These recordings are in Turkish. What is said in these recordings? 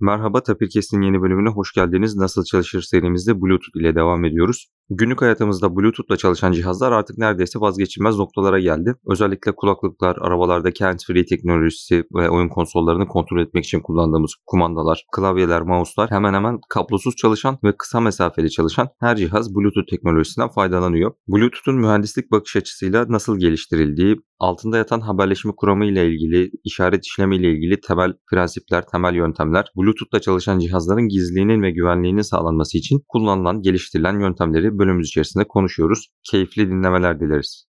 Merhaba Tapirkes'in yeni bölümüne hoş geldiniz. Nasıl çalışır serimizde Bluetooth ile devam ediyoruz. Günlük hayatımızda Bluetooth ile çalışan cihazlar artık neredeyse vazgeçilmez noktalara geldi. Özellikle kulaklıklar, arabalardaki hands-free teknolojisi ve oyun konsollarını kontrol etmek için kullandığımız kumandalar, klavyeler, mouse'lar hemen hemen kablosuz çalışan ve kısa mesafeli çalışan her cihaz Bluetooth teknolojisinden faydalanıyor. Bluetooth'un mühendislik bakış açısıyla nasıl geliştirildiği, altında yatan haberleşme kuramı ile ilgili, işaret işlemi ile ilgili temel prensipler, temel yöntemler, Bluetooth'la çalışan cihazların gizliliğinin ve güvenliğinin sağlanması için kullanılan, geliştirilen yöntemleri bölümümüz içerisinde konuşuyoruz. Keyifli dinlemeler dileriz.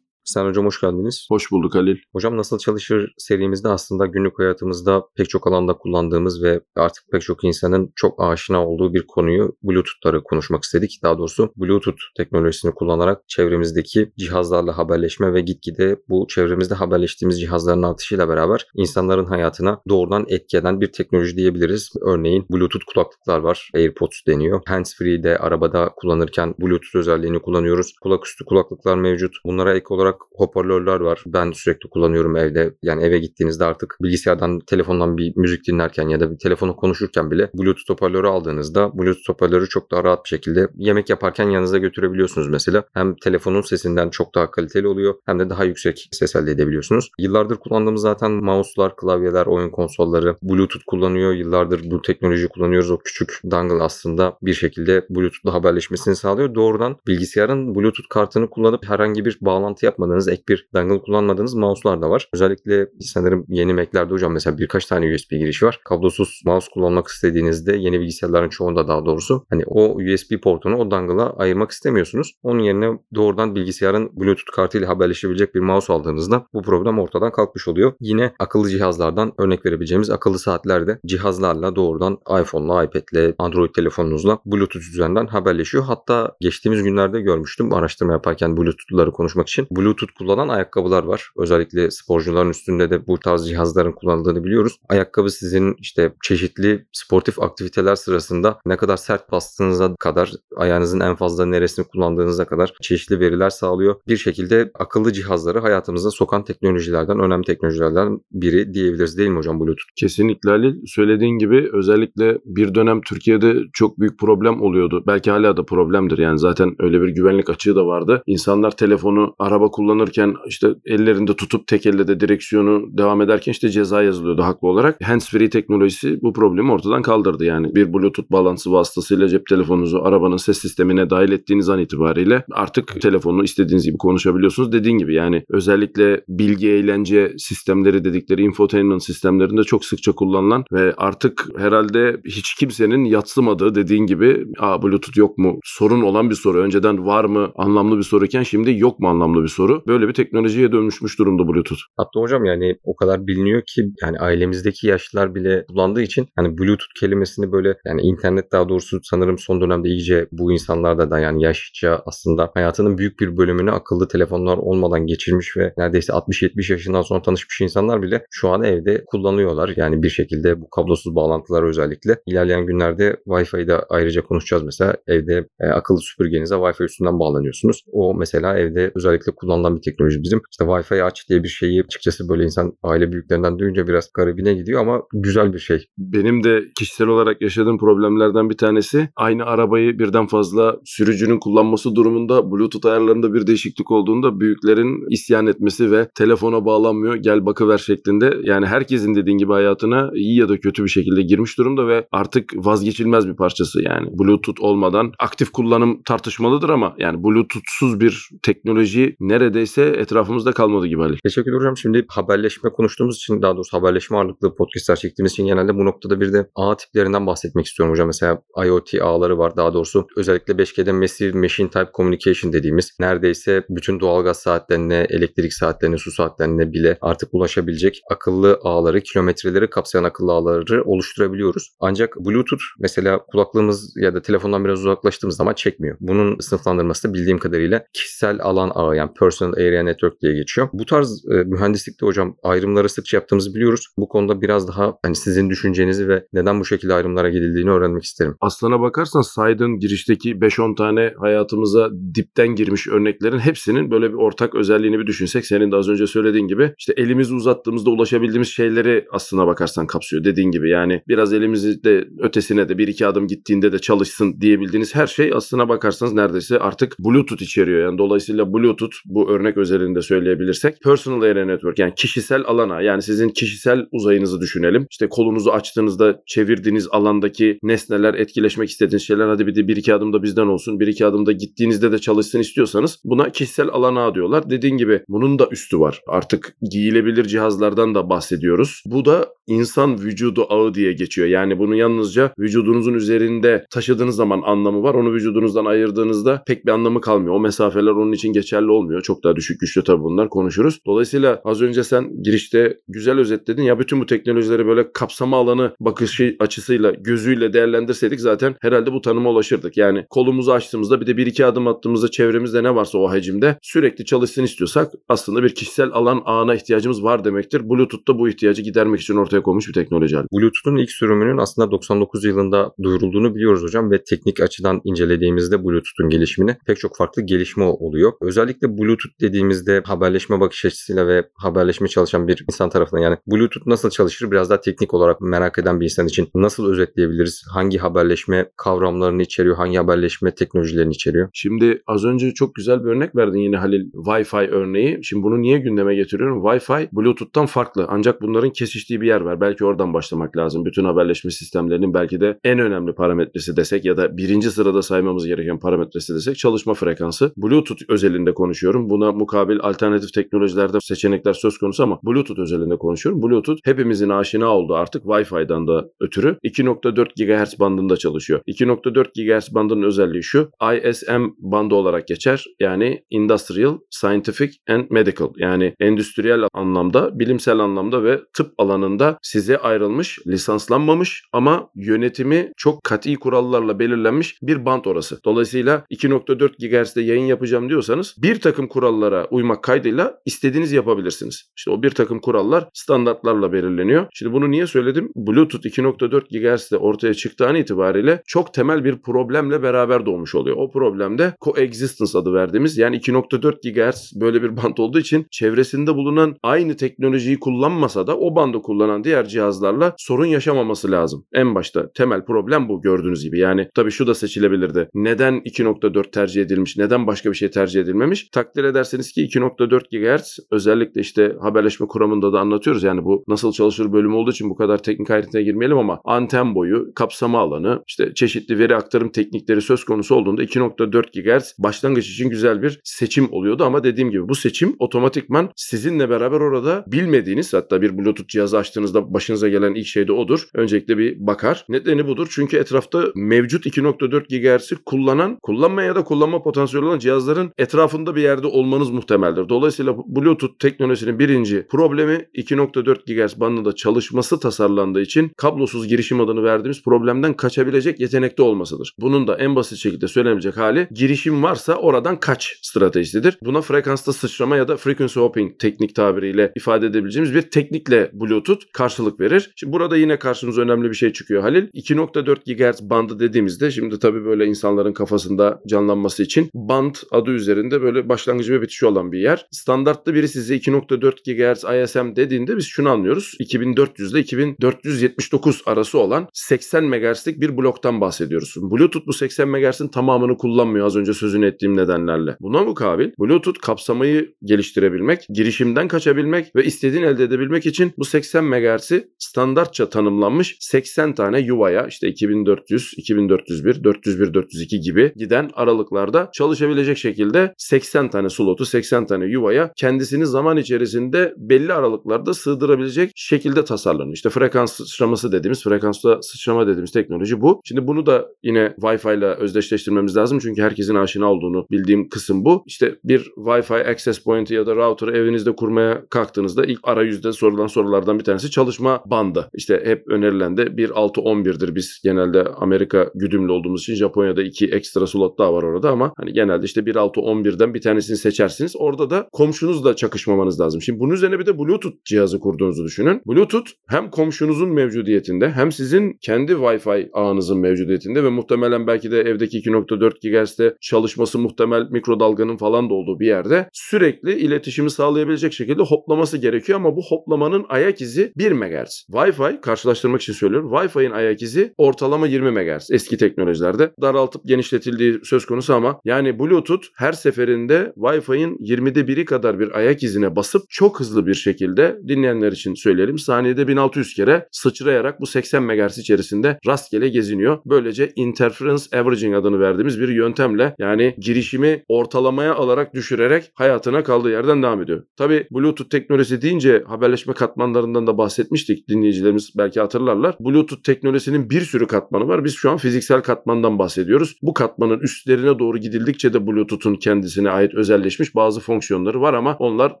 Sen hocam hoş geldiniz. Hoş bulduk Halil. Hocam nasıl çalışır serimizde aslında günlük hayatımızda pek çok alanda kullandığımız ve artık pek çok insanın çok aşina olduğu bir konuyu Bluetooth'ları konuşmak istedik. Daha doğrusu Bluetooth teknolojisini kullanarak çevremizdeki cihazlarla haberleşme ve gitgide bu çevremizde haberleştiğimiz cihazların artışıyla beraber insanların hayatına doğrudan etki eden bir teknoloji diyebiliriz. Örneğin Bluetooth kulaklıklar var. AirPods deniyor. Handsfree'de arabada kullanırken Bluetooth özelliğini kullanıyoruz. Kulaküstü kulaklıklar mevcut. Bunlara ek olarak hoparlörler var. Ben sürekli kullanıyorum evde. Yani eve gittiğinizde artık bilgisayardan, telefondan bir müzik dinlerken ya da bir telefonu konuşurken bile Bluetooth hoparlörü aldığınızda Bluetooth hoparlörü çok daha rahat bir şekilde yemek yaparken yanınıza götürebiliyorsunuz mesela. Hem telefonun sesinden çok daha kaliteli oluyor hem de daha yüksek ses elde edebiliyorsunuz. Yıllardır kullandığımız zaten mouse'lar, klavyeler, oyun konsolları Bluetooth kullanıyor. Yıllardır bu teknoloji kullanıyoruz. O küçük dongle aslında bir şekilde Bluetooth'la haberleşmesini sağlıyor. Doğrudan bilgisayarın Bluetooth kartını kullanıp herhangi bir bağlantı yapmadan kullanmadığınız, ek bir dongle kullanmadığınız mouse'lar da var. Özellikle sanırım yeni Mac'lerde hocam mesela birkaç tane USB girişi var. Kablosuz mouse kullanmak istediğinizde yeni bilgisayarların çoğunda daha doğrusu hani o USB portunu o dongle'a ayırmak istemiyorsunuz. Onun yerine doğrudan bilgisayarın Bluetooth kartıyla haberleşebilecek bir mouse aldığınızda bu problem ortadan kalkmış oluyor. Yine akıllı cihazlardan örnek verebileceğimiz akıllı saatlerde cihazlarla doğrudan iPhone'la, iPad'le, Android telefonunuzla Bluetooth üzerinden haberleşiyor. Hatta geçtiğimiz günlerde görmüştüm araştırma yaparken Bluetooth'ları konuşmak için. Bluetooth Bluetooth kullanan ayakkabılar var. Özellikle sporcuların üstünde de bu tarz cihazların kullanıldığını biliyoruz. Ayakkabı sizin işte çeşitli sportif aktiviteler sırasında ne kadar sert bastığınıza kadar ayağınızın en fazla neresini kullandığınıza kadar çeşitli veriler sağlıyor. Bir şekilde akıllı cihazları hayatımıza sokan teknolojilerden, önemli teknolojilerden biri diyebiliriz değil mi hocam Bluetooth? Kesinlikle Halil. Söylediğin gibi özellikle bir dönem Türkiye'de çok büyük problem oluyordu. Belki hala da problemdir yani zaten öyle bir güvenlik açığı da vardı. İnsanlar telefonu araba kullanırken kullanırken işte ellerinde tutup tek elle de direksiyonu devam ederken işte ceza yazılıyordu haklı olarak. Hands-free teknolojisi bu problemi ortadan kaldırdı yani. Bir Bluetooth bağlantısı vasıtasıyla cep telefonunuzu arabanın ses sistemine dahil ettiğiniz an itibariyle artık telefonu istediğiniz gibi konuşabiliyorsunuz. Dediğin gibi yani özellikle bilgi eğlence sistemleri dedikleri infotainment sistemlerinde çok sıkça kullanılan ve artık herhalde hiç kimsenin yatsımadığı dediğin gibi Aa, Bluetooth yok mu sorun olan bir soru. Önceden var mı anlamlı bir soruken şimdi yok mu anlamlı bir soru böyle bir teknolojiye dönüşmüş durumda Bluetooth. Hatta hocam yani o kadar biliniyor ki yani ailemizdeki yaşlılar bile kullandığı için hani Bluetooth kelimesini böyle yani internet daha doğrusu sanırım son dönemde iyice bu insanlarda da yani yaşça aslında hayatının büyük bir bölümünü akıllı telefonlar olmadan geçirmiş ve neredeyse 60-70 yaşından sonra tanışmış insanlar bile şu an evde kullanıyorlar. Yani bir şekilde bu kablosuz bağlantılar özellikle. ilerleyen günlerde Wi-Fi'de ayrıca konuşacağız mesela. Evde e, akıllı süpürgenize Wi-Fi üstünden bağlanıyorsunuz. O mesela evde özellikle kullanılan bir teknoloji bizim. İşte Wi-Fi aç diye bir şeyi açıkçası böyle insan aile büyüklerinden duyunca biraz garibine gidiyor ama güzel bir şey. Benim de kişisel olarak yaşadığım problemlerden bir tanesi aynı arabayı birden fazla sürücünün kullanması durumunda Bluetooth ayarlarında bir değişiklik olduğunda büyüklerin isyan etmesi ve telefona bağlanmıyor gel bakıver şeklinde yani herkesin dediğin gibi hayatına iyi ya da kötü bir şekilde girmiş durumda ve artık vazgeçilmez bir parçası yani Bluetooth olmadan aktif kullanım tartışmalıdır ama yani Bluetooth'suz bir teknoloji nerede neredeyse etrafımızda kalmadı gibi Halil. Teşekkür ederim. Şimdi haberleşme konuştuğumuz için daha doğrusu haberleşme ağırlıklı podcastlar çektiğimiz için genelde bu noktada bir de ağ tiplerinden bahsetmek istiyorum hocam. Mesela IoT ağları var daha doğrusu özellikle 5G'de Massive Machine Type Communication dediğimiz neredeyse bütün doğalgaz saatlerine, elektrik saatlerine, su saatlerine bile artık ulaşabilecek akıllı ağları, kilometreleri kapsayan akıllı ağları oluşturabiliyoruz. Ancak Bluetooth mesela kulaklığımız ya da telefondan biraz uzaklaştığımız zaman çekmiyor. Bunun sınıflandırması da bildiğim kadarıyla kişisel alan ağı yani personal Personal Area Network diye geçiyor. Bu tarz e, mühendislikte hocam ayrımları sıkça yaptığımızı biliyoruz. Bu konuda biraz daha hani sizin düşüncenizi ve neden bu şekilde ayrımlara gidildiğini öğrenmek isterim. Aslına bakarsan saydığın girişteki 5-10 tane hayatımıza dipten girmiş örneklerin hepsinin böyle bir ortak özelliğini bir düşünsek senin de az önce söylediğin gibi işte elimizi uzattığımızda ulaşabildiğimiz şeyleri aslına bakarsan kapsıyor dediğin gibi yani biraz elimizi de ötesine de bir iki adım gittiğinde de çalışsın diyebildiğiniz her şey aslına bakarsanız neredeyse artık Bluetooth içeriyor. Yani dolayısıyla Bluetooth bu örnek özelinde söyleyebilirsek personal area network yani kişisel alana yani sizin kişisel uzayınızı düşünelim. İşte kolunuzu açtığınızda çevirdiğiniz alandaki nesneler etkileşmek istediğiniz şeyler hadi bir de bir iki adımda bizden olsun bir iki adımda gittiğinizde de çalışsın istiyorsanız buna kişisel alana diyorlar. Dediğin gibi bunun da üstü var. Artık giyilebilir cihazlardan da bahsediyoruz. Bu da insan vücudu ağı diye geçiyor. Yani bunu yalnızca vücudunuzun üzerinde taşıdığınız zaman anlamı var. Onu vücudunuzdan ayırdığınızda pek bir anlamı kalmıyor. O mesafeler onun için geçerli olmuyor. Çok daha düşük güçlü tabii bunlar konuşuruz. Dolayısıyla az önce sen girişte güzel özetledin. Ya bütün bu teknolojileri böyle kapsama alanı bakışı açısıyla gözüyle değerlendirseydik zaten herhalde bu tanıma ulaşırdık. Yani kolumuzu açtığımızda bir de bir iki adım attığımızda çevremizde ne varsa o hacimde sürekli çalışsın istiyorsak aslında bir kişisel alan ağına ihtiyacımız var demektir. Bluetooth da bu ihtiyacı gidermek için ortaya konmuş bir teknoloji. Bluetooth'un ilk sürümünün aslında 99 yılında duyurulduğunu biliyoruz hocam ve teknik açıdan incelediğimizde Bluetooth'un gelişimini pek çok farklı gelişme oluyor. Özellikle Bluetooth dediğimizde haberleşme bakış açısıyla ve haberleşme çalışan bir insan tarafından yani Bluetooth nasıl çalışır biraz daha teknik olarak merak eden bir insan için nasıl özetleyebiliriz? Hangi haberleşme kavramlarını içeriyor? Hangi haberleşme teknolojilerini içeriyor? Şimdi az önce çok güzel bir örnek verdin yine Halil Wi-Fi örneği. Şimdi bunu niye gündeme getiriyorum? Wi-Fi Bluetooth'tan farklı ancak bunların kesiştiği bir yer var. Belki oradan başlamak lazım. Bütün haberleşme sistemlerinin belki de en önemli parametresi desek ya da birinci sırada saymamız gereken parametresi desek çalışma frekansı. Bluetooth özelinde konuşuyorum. Buna mukabil alternatif teknolojilerde seçenekler söz konusu ama Bluetooth özelinde konuşuyorum. Bluetooth hepimizin aşina olduğu artık Wi-Fi'den da ötürü 2.4 GHz bandında çalışıyor. 2.4 GHz bandının özelliği şu. ISM bandı olarak geçer. Yani Industrial, Scientific and Medical. Yani endüstriyel anlamda, bilimsel anlamda ve tıp alanında size ayrılmış, lisanslanmamış ama yönetimi çok kat'i kurallarla belirlenmiş bir band orası. Dolayısıyla 2.4 GHz'de yayın yapacağım diyorsanız bir takım kurallara uymak kaydıyla istediğiniz yapabilirsiniz. İşte o bir takım kurallar standartlarla belirleniyor. Şimdi bunu niye söyledim? Bluetooth 2.4 GHz'de ortaya çıktığı an itibariyle çok temel bir problemle beraber doğmuş oluyor. O problemde coexistence adı verdiğimiz yani 2.4 GHz böyle bir band olduğu için çevresinde bulunan aynı teknolojiyi kullanmasa da o bandı kullanan diğer cihazlarla sorun yaşamaması lazım. En başta temel problem bu gördüğünüz gibi. Yani tabii şu da seçilebilirdi. Neden 2.4 tercih edilmiş? Neden başka bir şey tercih edilmemiş? Takdir ederseniz ki 2.4 GHz özellikle işte haberleşme kuramında da anlatıyoruz. Yani bu nasıl çalışır bölümü olduğu için bu kadar teknik ayrıntıya girmeyelim ama anten boyu, kapsama alanı, işte çeşitli veri aktarım teknikleri söz konusu olduğunda 2.4 GHz başlangıç için güzel bir seçim oluyordu ama dediğim gibi bu seçim otomatikman sizinle beraber orada bilmediğiniz hatta bir Bluetooth cihazı açtığınızda başınıza gelen ilk şey de odur. Öncelikle bir bakar. Nedeni budur çünkü etrafta mevcut 2.4 GHz'i kullanan, kullanmaya ya da kullanma potansiyeli olan cihazların etrafında bir yerde olmanız muhtemeldir. Dolayısıyla Bluetooth teknolojisinin birinci problemi 2.4 GHz bandında çalışması tasarlandığı için kablosuz girişim adını verdiğimiz problemden kaçabilecek yetenekte olmasıdır. Bunun da en basit şekilde söylenebilecek hali girişim varsa oradan kaç stratejisidir. Buna frekansta sıçrama ya da frequency hopping teknik tabiriyle ifade edebileceğimiz bir teknikle Bluetooth karşılık verir. Şimdi burada yine karşımıza önemli bir şey çıkıyor Halil. 2.4 GHz bandı dediğimizde şimdi tabii böyle insanların kafasında canlanması için band adı üzerinde böyle başlangıcı ve bitişi olan bir yer. Standartta biri size 2.4 GHz ISM dediğinde biz şunu anlıyoruz. 2400 ile 2479 arası olan 80 MHz'lik bir bloktan bahsediyoruz. Bluetooth bu 80 MHz'in tamamını kullanmıyor az önce sözünü ettiğim nedenlerle. Buna mukabil Bluetooth kapsamayı geliştirebilmek, girişimden kaçabilmek ve istediğin elde edebilmek için bu 80 MHz'i standartça tanımlanmış 80 tane yuvaya işte 2400, 2401, 401, 402 gibi giden aralıklarda çalışabilecek şekilde 80 tane slotu, 80 tane yuvaya kendisini zaman içerisinde belli aralıklarda sığdırabilecek şekilde tasarlanmış. İşte frekans sıçraması dediğimiz, frekansta sıçrama dediğimiz teknoloji bu. Şimdi bunu da yine Wi-Fi ile özdeşleştirmemiz lazım. Çünkü herkesin aşina olduğunu bildiğim kısım bu. İşte bir Wi-Fi access point'i ya da router'ı evinizde kurmaya kalktığınızda ilk arayüzde sorulan sorulardan bir tanesi çalışma bandı. İşte hep önerilen de 1.6.11'dir. Biz genelde Amerika güdümlü olduğumuz için Japonya'da iki ekstra slot daha var orada ama hani genelde işte 1.6.11'den bir tanesini seçmek seçersiniz. Orada da komşunuzla çakışmamanız lazım. Şimdi bunun üzerine bir de Bluetooth cihazı kurduğunuzu düşünün. Bluetooth hem komşunuzun mevcudiyetinde hem sizin kendi Wi-Fi ağınızın mevcudiyetinde ve muhtemelen belki de evdeki 2.4 GHz'de çalışması muhtemel mikrodalganın falan da olduğu bir yerde sürekli iletişimi sağlayabilecek şekilde hoplaması gerekiyor ama bu hoplamanın ayak izi 1 MHz. Wi-Fi karşılaştırmak için söylüyorum. Wi-Fi'nin ayak izi ortalama 20 MHz eski teknolojilerde. Daraltıp genişletildiği söz konusu ama yani Bluetooth her seferinde Wi-Fi'nin 20'de biri kadar bir ayak izine basıp çok hızlı bir şekilde dinleyenler için söyleyelim saniyede 1600 kere sıçrayarak bu 80 MHz içerisinde rastgele geziniyor. Böylece interference averaging adını verdiğimiz bir yöntemle yani girişimi ortalamaya alarak düşürerek hayatına kaldığı yerden devam ediyor. Tabi Bluetooth teknolojisi deyince haberleşme katmanlarından da bahsetmiştik dinleyicilerimiz belki hatırlarlar. Bluetooth teknolojisinin bir sürü katmanı var. Biz şu an fiziksel katmandan bahsediyoruz. Bu katmanın üstlerine doğru gidildikçe de Bluetooth'un kendisine ait özelleşmiş bazı fonksiyonları var ama onlar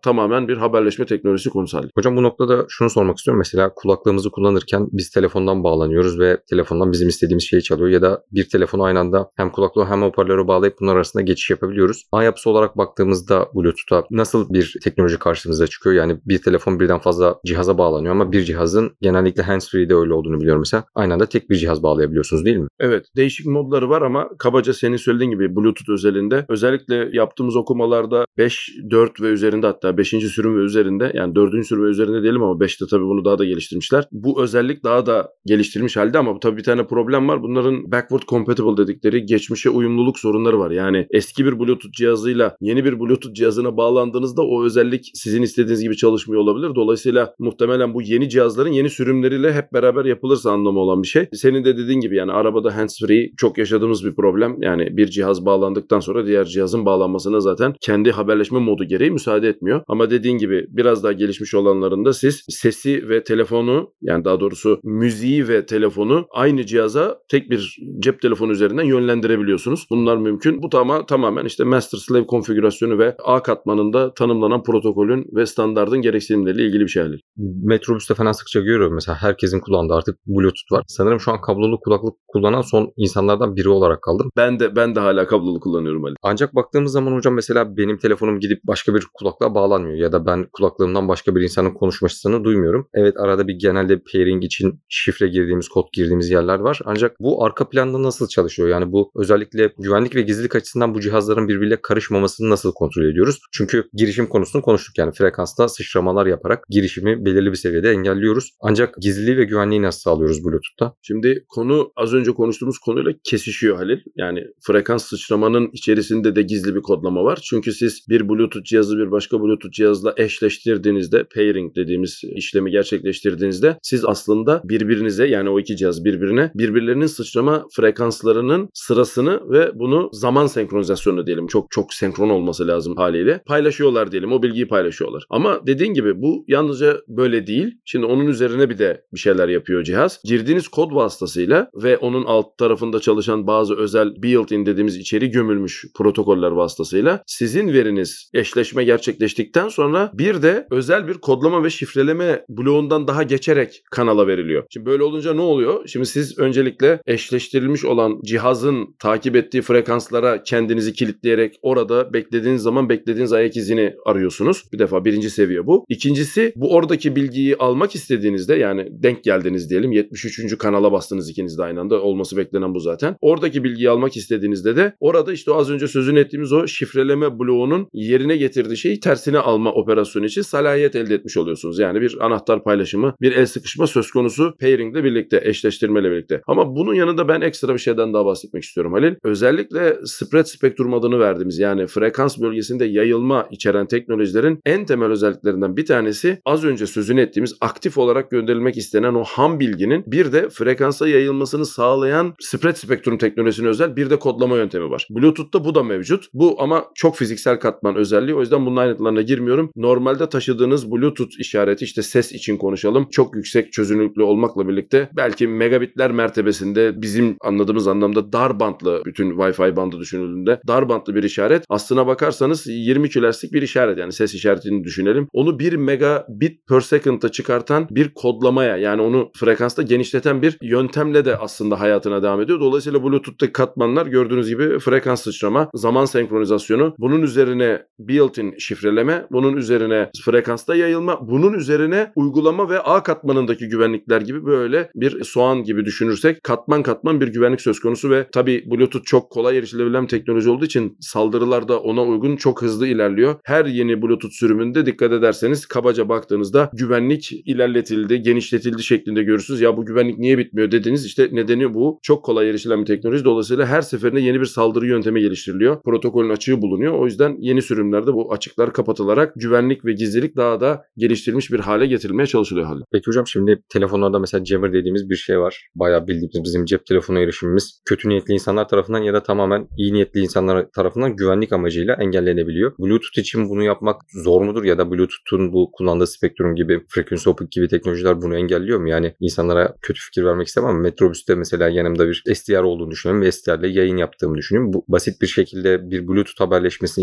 tamamen bir haberleşme teknolojisi konusu halinde. Hocam bu noktada şunu sormak istiyorum. Mesela kulaklığımızı kullanırken biz telefondan bağlanıyoruz ve telefondan bizim istediğimiz şeyi çalıyor ya da bir telefonu aynı anda hem kulaklığı hem hoparlörü bağlayıp bunlar arasında geçiş yapabiliyoruz. A yapısı olarak baktığımızda Bluetooth'a nasıl bir teknoloji karşımıza çıkıyor? Yani bir telefon birden fazla cihaza bağlanıyor ama bir cihazın genellikle hands-free'de öyle olduğunu biliyorum mesela. Aynı anda tek bir cihaz bağlayabiliyorsunuz değil mi? Evet değişik modları var ama kabaca senin söylediğin gibi Bluetooth özelinde özellikle yaptığımız okumalarda 5, 4 ve üzerinde hatta 5. sürüm ve üzerinde yani 4. sürüm ve üzerinde diyelim ama 5'te tabii bunu daha da geliştirmişler. Bu özellik daha da geliştirilmiş halde ama tabii bir tane problem var. Bunların backward compatible dedikleri geçmişe uyumluluk sorunları var. Yani eski bir Bluetooth cihazıyla yeni bir Bluetooth cihazına bağlandığınızda o özellik sizin istediğiniz gibi çalışmıyor olabilir. Dolayısıyla muhtemelen bu yeni cihazların yeni sürümleriyle hep beraber yapılırsa anlamı olan bir şey. Senin de dediğin gibi yani arabada hands-free çok yaşadığımız bir problem. Yani bir cihaz bağlandıktan sonra diğer cihazın bağlanmasına zaten kendi haberleşme modu gereği müsaade etmiyor. Ama dediğin gibi biraz daha gelişmiş olanlarında siz sesi ve telefonu yani daha doğrusu müziği ve telefonu aynı cihaza tek bir cep telefonu üzerinden yönlendirebiliyorsunuz. Bunlar mümkün. Bu tama, tamamen işte master slave konfigürasyonu ve A katmanında tanımlanan protokolün ve standardın gereksinimleriyle ilgili bir şey Halil. Metrobüste falan sıkça görüyorum mesela herkesin kullandığı artık Bluetooth var. Sanırım şu an kablolu kulaklık kullanan son insanlardan biri olarak kaldım. Ben de ben de hala kablolu kullanıyorum Ali. Ancak baktığımız zaman hocam mesela benim telefonum gidip başka bir kulaklığa bağlanmıyor ya da ben kulaklığımdan başka bir insanın konuşmasını duymuyorum. Evet arada bir genelde pairing için şifre girdiğimiz, kod girdiğimiz yerler var. Ancak bu arka planda nasıl çalışıyor? Yani bu özellikle güvenlik ve gizlilik açısından bu cihazların birbiriyle karışmamasını nasıl kontrol ediyoruz? Çünkü girişim konusunu konuştuk yani frekansta sıçramalar yaparak girişimi belirli bir seviyede engelliyoruz. Ancak gizliliği ve güvenliği nasıl sağlıyoruz Bluetooth'ta? Şimdi konu az önce konuştuğumuz konuyla kesişiyor Halil. Yani frekans sıçramanın içerisinde de gizli bir kodlama var. Çünkü siz bir Bluetooth cihazı bir başka Bluetooth cihazla eşleştirdiğinizde pairing dediğimiz işlemi gerçekleştirdiğinizde siz aslında birbirinize yani o iki cihaz birbirine birbirlerinin sıçrama frekanslarının sırasını ve bunu zaman senkronizasyonu diyelim. Çok çok senkron olması lazım haliyle. Paylaşıyorlar diyelim. O bilgiyi paylaşıyorlar. Ama dediğin gibi bu yalnızca böyle değil. Şimdi onun üzerine bir de bir şeyler yapıyor cihaz. Girdiğiniz kod vasıtasıyla ve onun alt tarafında çalışan bazı özel built-in dediğimiz içeri gömülmüş protokoller vasıtasıyla sizin veriniz eşleşme gerçekleştikten sonra bir de özel bir kodlama ve şifreleme bloğundan daha geçerek kanala veriliyor. Şimdi böyle olunca ne oluyor? Şimdi siz öncelikle eşleştirilmiş olan cihazın takip ettiği frekanslara kendinizi kilitleyerek orada beklediğiniz zaman beklediğiniz ayak izini arıyorsunuz. Bir defa birinci seviye bu. İkincisi bu oradaki bilgiyi almak istediğinizde yani denk geldiniz diyelim 73. kanala bastınız ikiniz de aynı anda olması beklenen bu zaten. Oradaki bilgiyi almak istediğinizde de orada işte az önce sözünü ettiğimiz o şifreleme bloğunun yerine getirdiği şeyi tersine alma operasyonu için salahiyet elde etmiş oluyorsunuz. Yani bir anahtar paylaşımı, bir el sıkışma söz konusu pairing ile birlikte, eşleştirmeyle birlikte. Ama bunun yanında ben ekstra bir şeyden daha bahsetmek istiyorum Halil. Özellikle spread spektrum adını verdiğimiz yani frekans bölgesinde yayılma içeren teknolojilerin en temel özelliklerinden bir tanesi az önce sözünü ettiğimiz aktif olarak gönderilmek istenen o ham bilginin bir de frekansa yayılmasını sağlayan spread spektrum teknolojisine özel bir de kodlama yöntemi var. Bluetooth'ta bu da mevcut. Bu ama çok fiziksel katman özelliği. O yüzden bunun ayrıntılarına girmiyorum. Normalde taşıdığınız Bluetooth işareti işte ses için konuşalım. Çok yüksek çözünürlüklü olmakla birlikte belki megabitler mertebesinde bizim anladığımız anlamda dar bantlı bütün Wi-Fi bandı düşünüldüğünde dar bantlı bir işaret. Aslına bakarsanız 20 kilohertzlik bir işaret yani ses işaretini düşünelim. Onu 1 megabit per second'a çıkartan bir kodlamaya yani onu frekansta genişleten bir yöntemle de aslında hayatına devam ediyor. Dolayısıyla Bluetooth'taki katmanlar gördüğünüz gibi frekans sıçrama, zaman senkronizasyonu. Bunun üzerine built-in şifreleme, bunun üzerine frekansta yayılma, bunun üzerine uygulama ve ağ katmanındaki güvenlikler gibi böyle bir soğan gibi düşünürsek katman katman bir güvenlik söz konusu ve tabii Bluetooth çok kolay erişilebilen teknoloji olduğu için saldırılar da ona uygun çok hızlı ilerliyor. Her yeni Bluetooth sürümünde dikkat ederseniz kabaca baktığınızda güvenlik ilerletildi, genişletildi şeklinde görürsünüz. Ya bu güvenlik niye bitmiyor dediniz. İşte nedeni bu. Çok kolay erişilen bir teknoloji. Dolayısıyla her seferinde yeni bir saldırı yöntemi geliştiriliyor. Protokolün açığı bulunuyor. O yüzden yeni sürümlerde bu açıklar kapatılarak güvenlik ve gizlilik daha da geliştirilmiş bir hale getirilmeye çalışılıyor halde. Peki hocam şimdi telefonlarda mesela jammer dediğimiz bir şey var. Bayağı bildiğimiz bizim cep telefonu erişimimiz kötü niyetli insanlar tarafından ya da tamamen iyi niyetli insanlar tarafından güvenlik amacıyla engellenebiliyor. Bluetooth için bunu yapmak zor mudur ya da Bluetooth'un bu kullandığı spektrum gibi frequency hopping gibi teknolojiler bunu engelliyor mu? Yani insanlara kötü fikir vermek istemem metrobüste mesela yanımda bir SDR olduğunu düşünüyorum ve SDR ile yayın yaptığımı düşünüyorum. Bu basit bir şekilde bir Bluetooth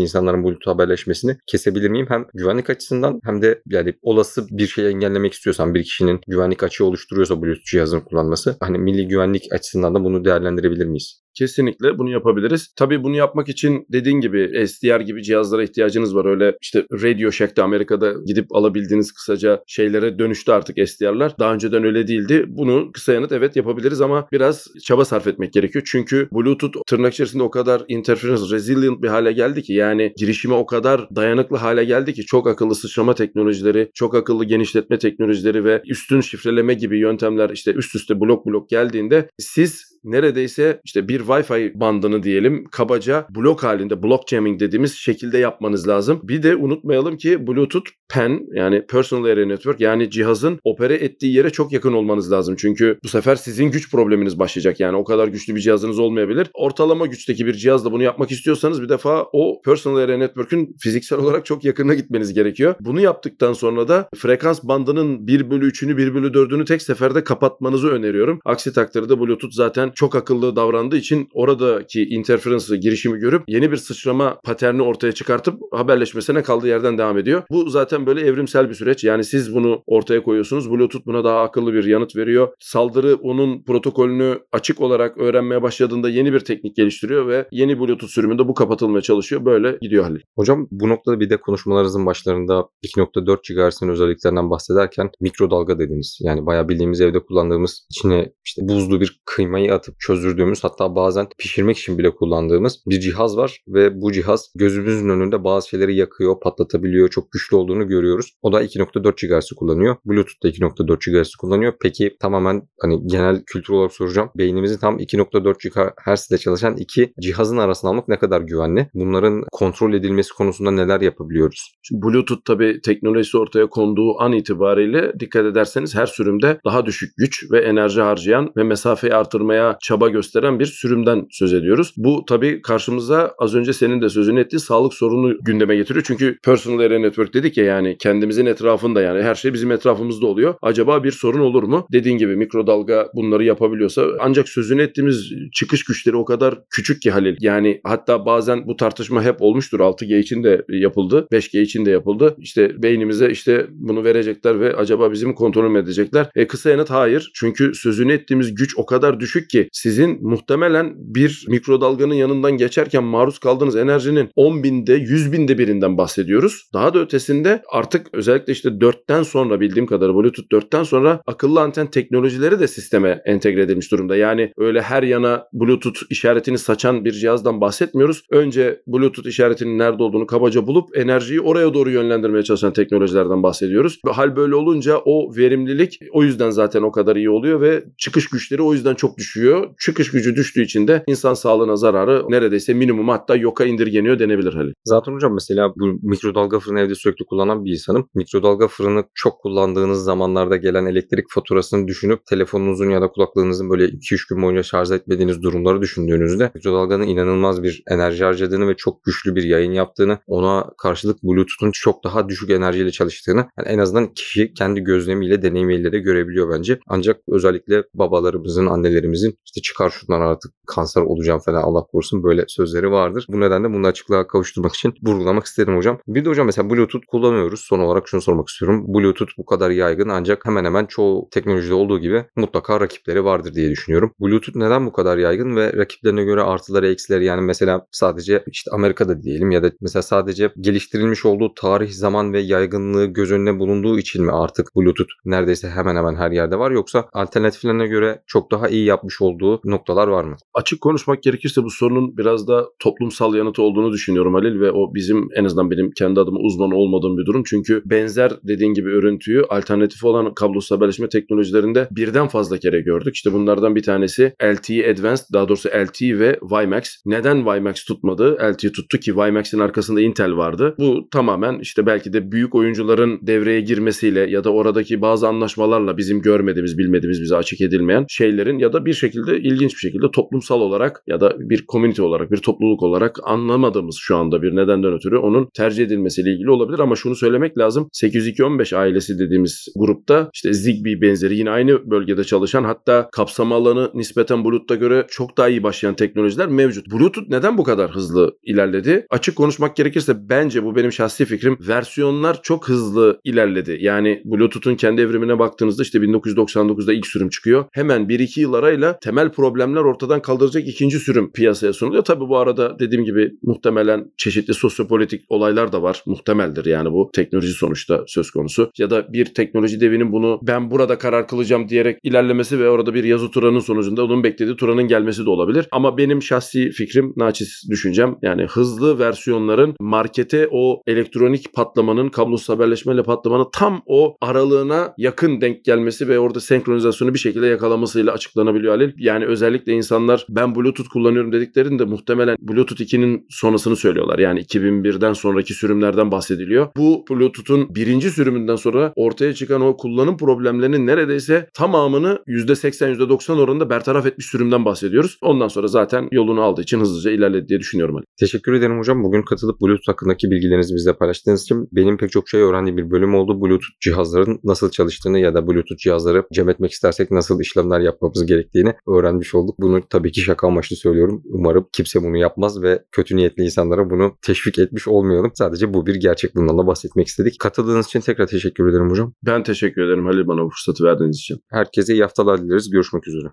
haberleşmesini, insanların Bluetooth haberleşmesini kesebilir miyim? Hem güvenlik açısından hem de yani olası bir şeyi engellemek istiyorsam bir kişinin güvenlik açığı oluşturuyorsa Bluetooth cihazını kullanması hani milli güvenlik açısından da bunu değerlendirebilir miyiz? Kesinlikle bunu yapabiliriz. Tabii bunu yapmak için dediğin gibi SDR gibi cihazlara ihtiyacınız var. Öyle işte Radio Shack'te Amerika'da gidip alabildiğiniz kısaca şeylere dönüştü artık SDR'lar. Daha önceden öyle değildi. Bunu kısa yanıt evet yapabiliriz ama biraz çaba sarf etmek gerekiyor. Çünkü Bluetooth tırnak içerisinde o kadar interference resilient bir hale geldi ki yani girişime o kadar dayanıklı hale geldi ki çok akıllı sıçrama teknolojileri, çok akıllı genişletme teknolojileri ve üstün şifreleme gibi yöntemler işte üst üste blok blok geldiğinde siz neredeyse işte bir Wi-Fi bandını diyelim kabaca blok halinde block jamming dediğimiz şekilde yapmanız lazım. Bir de unutmayalım ki Bluetooth PAN yani Personal Area Network yani cihazın opere ettiği yere çok yakın olmanız lazım. Çünkü bu sefer sizin güç probleminiz başlayacak. Yani o kadar güçlü bir cihazınız olmayabilir. Ortalama güçteki bir cihazla bunu yapmak istiyorsanız bir defa o Personal Area Network'ün fiziksel olarak çok yakına gitmeniz gerekiyor. Bunu yaptıktan sonra da frekans bandının 1 bölü 3'ünü 1 bölü 4'ünü tek seferde kapatmanızı öneriyorum. Aksi takdirde Bluetooth zaten çok akıllı davrandığı için oradaki interference'ı girişimi görüp yeni bir sıçrama paterni ortaya çıkartıp haberleşmesine kaldığı yerden devam ediyor. Bu zaten böyle evrimsel bir süreç. Yani siz bunu ortaya koyuyorsunuz. Bluetooth buna daha akıllı bir yanıt veriyor. Saldırı onun protokolünü açık olarak öğrenmeye başladığında yeni bir teknik geliştiriyor ve yeni Bluetooth sürümünde bu kapatılmaya çalışıyor. Böyle gidiyor Halil. Hocam bu noktada bir de konuşmalarınızın başlarında 2.4 GHz'in özelliklerinden bahsederken mikrodalga dediniz. Yani bayağı bildiğimiz evde kullandığımız içine işte buzlu bir kıymayı atıp çözdürdüğümüz hatta bazen pişirmek için bile kullandığımız bir cihaz var ve bu cihaz gözümüzün önünde bazı şeyleri yakıyor, patlatabiliyor, çok güçlü olduğunu görüyoruz. O da 2.4 GHz'i kullanıyor. Bluetooth da 2.4 GHz'i kullanıyor. Peki tamamen hani genel kültür olarak soracağım. Beynimizi tam 2.4 GHz ile çalışan iki cihazın arasına almak ne kadar güvenli? Bunların kontrol edilmesi konusunda neler yapabiliyoruz? Şimdi Bluetooth tabi teknolojisi ortaya konduğu an itibariyle dikkat ederseniz her sürümde daha düşük güç ve enerji harcayan ve mesafeyi artırmaya çaba gösteren bir sürümden söz ediyoruz. Bu tabii karşımıza az önce senin de sözünü ettiği sağlık sorunu gündeme getiriyor. Çünkü personal area network dedik ya yani kendimizin etrafında yani her şey bizim etrafımızda oluyor. Acaba bir sorun olur mu? Dediğin gibi mikrodalga bunları yapabiliyorsa ancak sözünü ettiğimiz çıkış güçleri o kadar küçük ki Halil. Yani hatta bazen bu tartışma hep olmuştur. 6G için de yapıldı. 5G için de yapıldı. İşte beynimize işte bunu verecekler ve acaba bizim kontrol mü edecekler? E kısa yanıt hayır. Çünkü sözünü ettiğimiz güç o kadar düşük ki sizin muhtemelen bir mikrodalganın yanından geçerken maruz kaldığınız enerjinin 10 binde 100 binde birinden bahsediyoruz. Daha da ötesinde artık özellikle işte 4'ten sonra bildiğim kadar Bluetooth 4'ten sonra akıllı anten teknolojileri de sisteme entegre edilmiş durumda. Yani öyle her yana Bluetooth işaretini saçan bir cihazdan bahsetmiyoruz. Önce Bluetooth işaretinin nerede olduğunu kabaca bulup enerjiyi oraya doğru yönlendirmeye çalışan teknolojilerden bahsediyoruz. Hal böyle olunca o verimlilik o yüzden zaten o kadar iyi oluyor ve çıkış güçleri o yüzden çok düşüyor. Çıkış gücü düştüğü için de insan sağlığına zararı neredeyse minimum hatta yoka indirgeniyor denebilir Halil. Zaten hocam mesela bu mikrodalga fırını evde sürekli kullanan bir insanım. Mikrodalga fırını çok kullandığınız zamanlarda gelen elektrik faturasını düşünüp telefonunuzun ya da kulaklığınızın böyle 2-3 gün boyunca şarj etmediğiniz durumları düşündüğünüzde mikrodalganın inanılmaz bir enerji harcadığını ve çok güçlü bir yayın yaptığını ona karşılık Bluetooth'un çok daha düşük enerjiyle çalıştığını yani en azından kişi kendi gözlemiyle deneyimiyle de görebiliyor bence. Ancak özellikle babalarımızın, annelerimizin işte çıkar şundan artık kanser olacağım falan Allah korusun böyle sözleri vardır. Bu nedenle bunu açıklığa kavuşturmak için vurgulamak istedim hocam. Bir de hocam mesela Bluetooth kullanıyoruz. Son olarak şunu sormak istiyorum. Bluetooth bu kadar yaygın ancak hemen hemen çoğu teknolojide olduğu gibi mutlaka rakipleri vardır diye düşünüyorum. Bluetooth neden bu kadar yaygın ve rakiplerine göre artıları eksileri yani mesela sadece işte Amerika'da diyelim ya da mesela sadece geliştirilmiş olduğu tarih, zaman ve yaygınlığı göz önüne bulunduğu için mi artık Bluetooth neredeyse hemen hemen her yerde var yoksa alternatiflerine göre çok daha iyi yapmış olduğu noktalar var mı? Açık konuşmak gerekirse bu sorunun biraz da toplumsal yanıtı olduğunu düşünüyorum Halil ve o bizim en azından benim kendi adıma uzman olmadığım bir durum. Çünkü benzer dediğin gibi örüntüyü alternatif olan kablosuz haberleşme teknolojilerinde birden fazla kere gördük. İşte bunlardan bir tanesi LTE Advanced daha doğrusu LTE ve WiMAX. Neden WiMAX tutmadı? LTE tuttu ki WiMAX'in arkasında Intel vardı. Bu tamamen işte belki de büyük oyuncuların devreye girmesiyle ya da oradaki bazı anlaşmalarla bizim görmediğimiz, bilmediğimiz, bize açık edilmeyen şeylerin ya da bir şekilde ilginç bir şekilde toplumsal olarak ya da bir komünite olarak, bir topluluk olarak anlamadığımız şu anda bir nedenden ötürü onun tercih edilmesiyle ilgili olabilir ama şunu söylemek lazım. 802.15 ailesi dediğimiz grupta işte Zigbee benzeri yine aynı bölgede çalışan hatta kapsama alanı nispeten Bluetooth'a göre çok daha iyi başlayan teknolojiler mevcut. Bluetooth neden bu kadar hızlı ilerledi? Açık konuşmak gerekirse bence bu benim şahsi fikrim. Versiyonlar çok hızlı ilerledi. Yani Bluetooth'un kendi evrimine baktığınızda işte 1999'da ilk sürüm çıkıyor. Hemen 1-2 yıl arayla temel problemler ortadan kaldıracak ikinci sürüm piyasaya sunuluyor. Tabii bu arada dediğim gibi muhtemelen çeşitli sosyopolitik olaylar da var. Muhtemeldir yani bu teknoloji sonuçta söz konusu. Ya da bir teknoloji devinin bunu ben burada karar kılacağım diyerek ilerlemesi ve orada bir yazı turanın sonucunda onun beklediği turanın gelmesi de olabilir. Ama benim şahsi fikrim, naçiz düşüncem yani hızlı versiyonların markete o elektronik patlamanın kablosuz haberleşmeyle patlamanın tam o aralığına yakın denk gelmesi ve orada senkronizasyonu bir şekilde yakalamasıyla açıklanabiliyor Halil. Yani özellikle insanlar ben Bluetooth kullanıyorum dediklerinde muhtemelen Bluetooth 2'nin sonrasını söylüyorlar. Yani 2001'den sonraki sürümlerden bahsediliyor. Bu Bluetooth'un birinci sürümünden sonra ortaya çıkan o kullanım problemlerinin neredeyse tamamını %80 %90 oranında bertaraf etmiş sürümden bahsediyoruz. Ondan sonra zaten yolunu aldığı için hızlıca ilerledi diye düşünüyorum. Ali. Teşekkür ederim hocam. Bugün katılıp Bluetooth hakkındaki bilgilerinizi bizle paylaştığınız için benim pek çok şey öğrendiğim bir bölüm oldu. Bluetooth cihazların nasıl çalıştığını ya da Bluetooth cihazları cem etmek istersek nasıl işlemler yapmamız gerektiğini öğrenmiş olduk. Bunu tabii ki şaka amaçlı söylüyorum. Umarım kimse bunu yapmaz ve kötü niyetli insanlara bunu teşvik etmiş olmayalım. Sadece bu bir gerçek. Bundan da bahsetmek istedik. Katıldığınız için tekrar teşekkür ederim hocam. Ben teşekkür ederim Halil bana bu fırsatı verdiğiniz için. Herkese iyi haftalar dileriz. Görüşmek üzere.